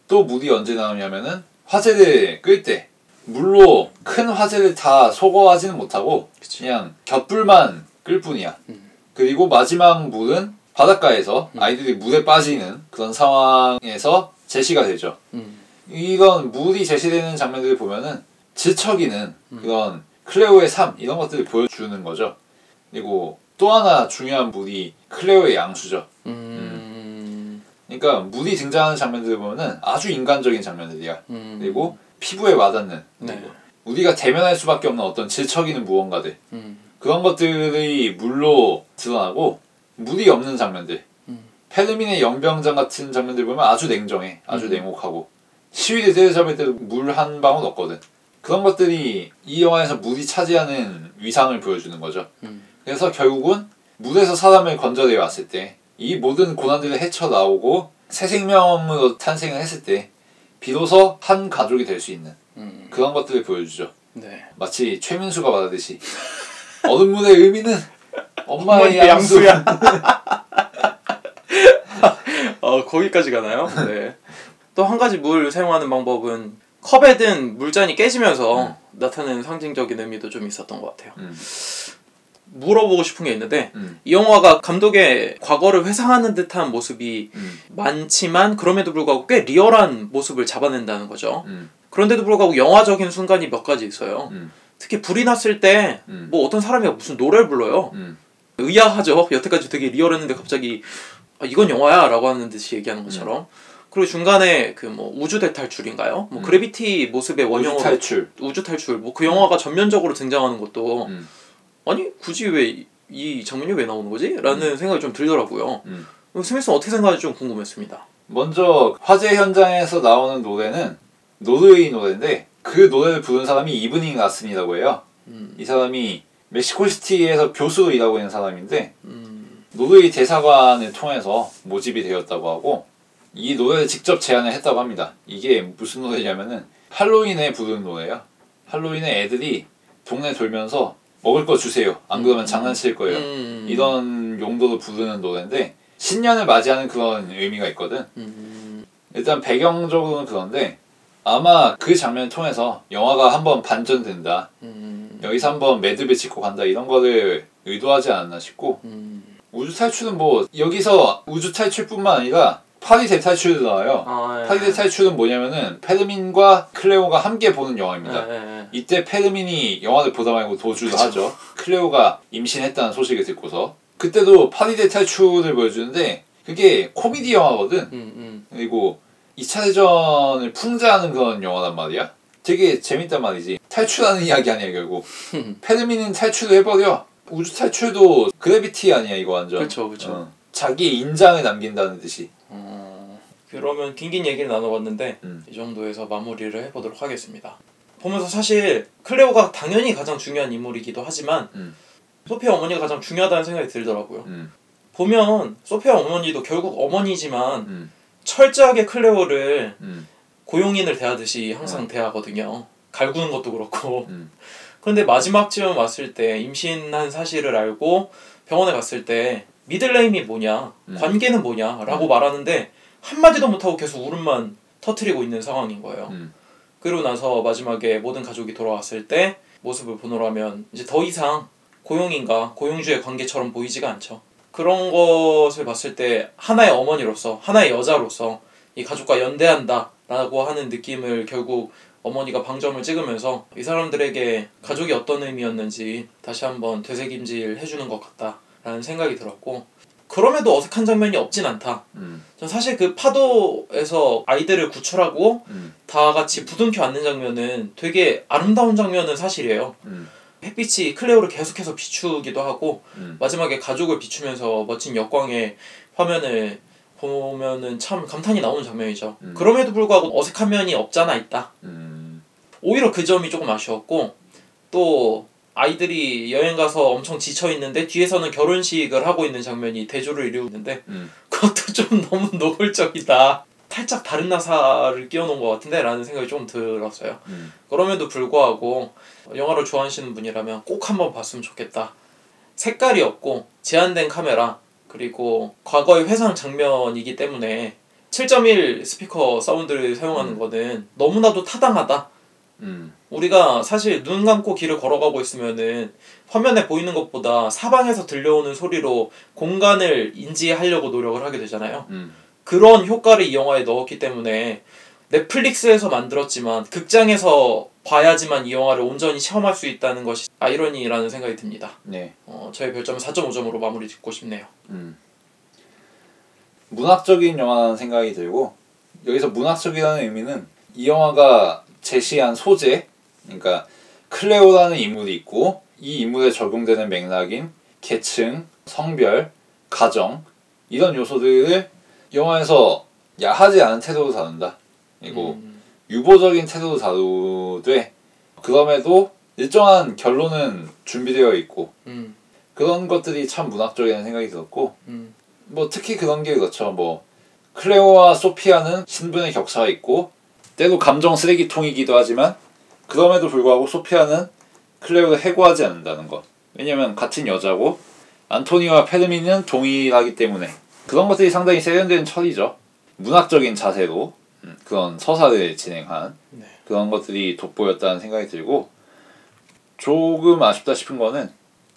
또 물이 언제 나오냐면은 화재를 끌 때 물로 큰 화재를 다 소거하지는 못하고
그치.
그냥 곁불만 끌 뿐이야.
음.
그리고 마지막 물은 바닷가에서
음.
아이들이 물에 빠지는 그런 상황에서 제시가 되죠.
음.
이런 물이 제시되는 장면들을 보면은 질척이는
음.
그런 클레오의 삶 이런 것들을 보여주는 거죠. 그리고 또 하나 중요한 물이 클레오의 양수죠.
음.
그러니까 물이 등장하는 장면들을 보면은 아주 인간적인 장면들이야.
음.
그리고 피부에 와닿는
네.
우리가 대면할 수밖에 없는 어떤 질척이는 무언가들
음.
그런 것들이 물로 드러나고 물이 없는 장면들
음.
페르민의 영병장 같은 장면들 보면 아주 냉정해 아주
음.
냉혹하고 시위를 때려잡을 때도 물 한 방울 없거든 그런 것들이 이 영화에서 물이 차지하는 위상을 보여주는 거죠
음.
그래서 결국은 물에서 사람을 건져내 왔을 때 이 모든 고난들을 헤쳐나오고 새 생명으로 탄생을 했을 때 비로소 한 가족이 될 수 있는
음.
그런 것들을 보여주죠
네.
마치 최민수가 말하듯이 [LAUGHS] 얼음물의 의미는
엄마의
양수
양수 야. [LAUGHS] 어 거기까지 가나요? 네. 또 한 가지 물 사용하는 방법은 컵에 든 물잔이 깨지면서
음.
나타내는 상징적인 의미도 좀 있었던 것 같아요.
음,
물어보고 싶은 게 있는데
음,
이 영화가 감독의 과거를 회상하는 듯한 모습이
음,
많지만 그럼에도 불구하고 꽤 리얼한 모습을 잡아낸다는 거죠.
음,
그런데도 불구하고 영화적인 순간이 몇 가지 있어요.
음,
특히 불이 났을 때
음.
뭐 어떤 사람이 무슨 노래를 불러요.
음,
의아하죠. 여태까지 되게 리얼했는데 갑자기 아, 이건 영화야라고 하는 듯이 얘기하는 것처럼. 그리고 중간에 그 뭐 우주 대탈출인가요? 뭐
음.
그래비티 모습의
우주
원형으로
탈출
우주 탈출 뭐 그 영화가 전면적으로 등장하는 것도
음,
아니 굳이 왜 이 장면이 왜 나오는 거지? 라는 생각이 좀 들더라고요.
음.
스미스는 어떻게 생각하는지 좀 궁금했습니다.
먼저 화재 현장에서 나오는 노래는 노르웨이 노래인데 그 노래를 부른 사람이 이브닝 라슨이라고 해요.
음,
이 사람이 멕시코시티에서 교수로 일하고 있는 사람인데
음,
노르웨이 대사관을 통해서 모집이 되었다고 하고 이 노래를 직접 제안을 했다고 합니다. 이게 무슨 노래냐면은 할로윈에 부르는 노래예요. 할로윈에 애들이 동네 돌면서 먹을 거 주세요. 안 그러면
음.
장난칠 거예요.
음,
이런 용도로 부르는 노래인데 신년을 맞이하는 그런 의미가 있거든.
음,
일단 배경적으로는 그런데 아마 그 장면을 통해서 영화가 한번 반전된다.
음,
여기서 한번 매듭을 짓고 간다. 이런 거를 의도하지 않았나 싶고
음.
우주 탈출은 뭐 여기서 우주 탈출뿐만 아니라 파리 대탈출도 나와요.
아, 예.
파리 대탈출은 뭐냐면은 페르민과 클레오가 함께 보는 영화입니다.
예, 예, 예.
이때 페르민이 영화를 보다 말고 도주를
그쵸.
하죠. 클레오가 임신했다는 소식을 듣고서 그때도 파리 대탈출을 보여주는데 그게 코미디 영화거든.
음, 음.
그리고 2차 대전을 풍자하는 그런 영화란 말이야. 되게 재밌단 말이지. 탈출하는 이야기 아니야 결국. [LAUGHS] 페르민은 탈출을 해버려. 우주 탈출도 그래비티 아니야 이거 완전.
그쵸, 그쵸.
어. 자기의 인장을 남긴다는 듯이.
어, 그러면 긴긴 얘기를 나눠봤는데
음.
이 정도에서 마무리를 해보도록 하겠습니다. 보면서 사실 클레오가 당연히 가장 중요한 인물이기도 하지만
음.
소피아 어머니가 가장 중요하다는 생각이 들더라고요.
음.
보면 소피아 어머니도 결국 어머니지만
음.
철저하게 클레오를
음.
고용인을 대하듯이 항상 대하거든요. 갈구는 것도 그렇고.
음.
그런데 마지막쯤 왔을 때 임신한 사실을 알고 병원에 갔을 때 미들네임이 뭐냐,
음.
관계는 뭐냐라고 말하는데 한마디도 못하고 계속 울음만 터트리고 있는 상황인 거예요.
음.
그러고 나서 마지막에 모든 가족이 돌아왔을 때 모습을 보노라면 이제 더 이상 고용인과 고용주의 관계처럼 보이지가 않죠. 그런 것을 봤을 때 하나의 어머니로서 하나의 여자로서 이 가족과 연대한다라고 하는 느낌을 결국 어머니가 방점을 찍으면서 이 사람들에게 가족이 어떤 의미였는지 다시 한번 되새김질 해주는 것 같다라는 생각이 들었고 그럼에도 어색한 장면이 없진 않다.
음.
전 사실 그 파도에서 아이들을 구출하고
음.
다 같이 부둥켜 안는 장면은 되게 아름다운 장면은 사실이에요.
음.
햇빛이 클레오를 계속해서 비추기도 하고
음.
마지막에 가족을 비추면서 멋진 역광의 화면을 보면은 참 감탄이 나오는 장면이죠.
음.
그럼에도 불구하고 어색한 면이 없잖아 있다.
음.
오히려 그 점이 조금 아쉬웠고 또 아이들이 여행 가서 엄청 지쳐 있는데 뒤에서는 결혼식을 하고 있는 장면이 대조를 이루고 있는데
음.
그것도 [LAUGHS] 좀 너무 노골적이다. 살짝 다른 나사를 끼워놓은 것 같은데 라는 생각이 좀 들었어요.
음.
그럼에도 불구하고 영화를 좋아하시는 분이라면 꼭 한번 봤으면 좋겠다. 색깔이 없고 제한된 카메라 그리고 과거의 회상 장면이기 때문에 7.1 스피커 사운드를 사용하는
음.
거는 너무나도 타당하다.
음.
우리가 사실 눈 감고 길을 걸어가고 있으면은 화면에 보이는 것보다 사방에서 들려오는 소리로 공간을 인지하려고 노력을 하게 되잖아요.
음.
그런 효과를 이 영화에 넣었기 때문에 넷플릭스에서 만들었지만 극장에서 봐야지만 이 영화를 온전히 체험할 수 있다는 것이 아이러니라는 생각이 듭니다.
네.
어, 저의 별점은 4.5점으로 마무리 짓고 싶네요.
음. 문학적인 영화라는 생각이 들고 여기서 문학적이라는 의미는 이 영화가 제시한 소재 그러니까 클레오라는 인물이 있고 이 인물에 적용되는 맥락인 계층, 성별, 가정 이런 요소들을 영화에서 야하지 않은 태도로 다룬다. 그리고
음,
유보적인 태도로 다루되 그럼에도 일정한 결론은 준비되어 있고
음,
그런 것들이 참 문학적이라는 생각이 들었고
음,
뭐 특히 그런 게 그렇죠. 뭐 클레오와 소피아는 신분의 격차가 있고 때로 감정 쓰레기통이기도 하지만 그럼에도 불구하고 소피아는 클레오를 해고하지 않는다는 것 왜냐면 같은 여자고 안토니와 페르미는 동일하기 때문에 그런 것들이 상당히 세련된 처리죠 문학적인 자세로 음, 그런 서사를 진행한
네.
그런 것들이 돋보였다는 생각이 들고 조금 아쉽다 싶은 거는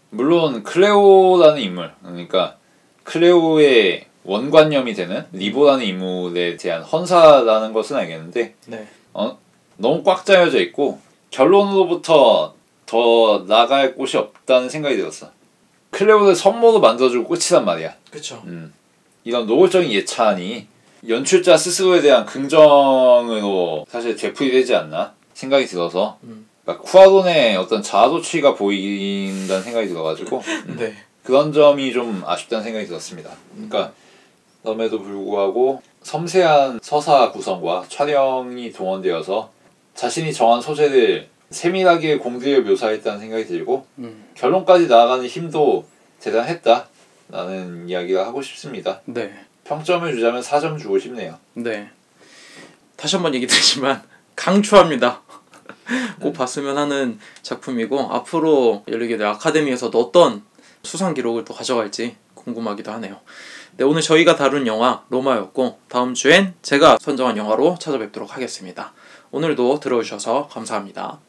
물론 클레오라는 인물 그러니까 클레오의 원관념이 되는 리보라는 인물에 대한 헌사라는 것은 알겠는데
네.
어, 너무 꽉 짜여져 있고 결론으로부터 더 나갈 곳이 없다는 생각이 들었어. 클레오를 선모로 만들어주고 끝이란 말이야.
그쵸.
음. 이런 노골적인 예찬이 연출자 스스로에 대한 긍정으로 사실 되풀이 되지 않나 생각이 들어서
음.
그러니까 쿠아론의 어떤 자아도취가 보인다는 생각이 들어가지고 음.
네.
그런 점이 좀 아쉽다는 생각이 들었습니다. 그러니까 그럼에도 불구하고 섬세한 서사 구성과 촬영이 동원되어서 자신이 정한 소재를 세밀하게 공들여 묘사했다는 생각이 들고
음.
결론까지 나아가는 힘도 대단했다 라는 이야기가 하고 싶습니다.
네.
평점을 주자면 4점 주고 싶네요.
네. 다시 한번 얘기 드리지만 [LAUGHS] 강추합니다. [LAUGHS] 꼭 봤으면 하는 작품이고 앞으로 연예계대 아카데미에서도 어떤 수상 기록을 또 가져갈지 궁금하기도 하네요. 네, 오늘 저희가 다룬 영화 로마였고 다음 주엔 제가 선정한 영화로 찾아뵙도록 하겠습니다. 오늘도 들어주셔서 감사합니다.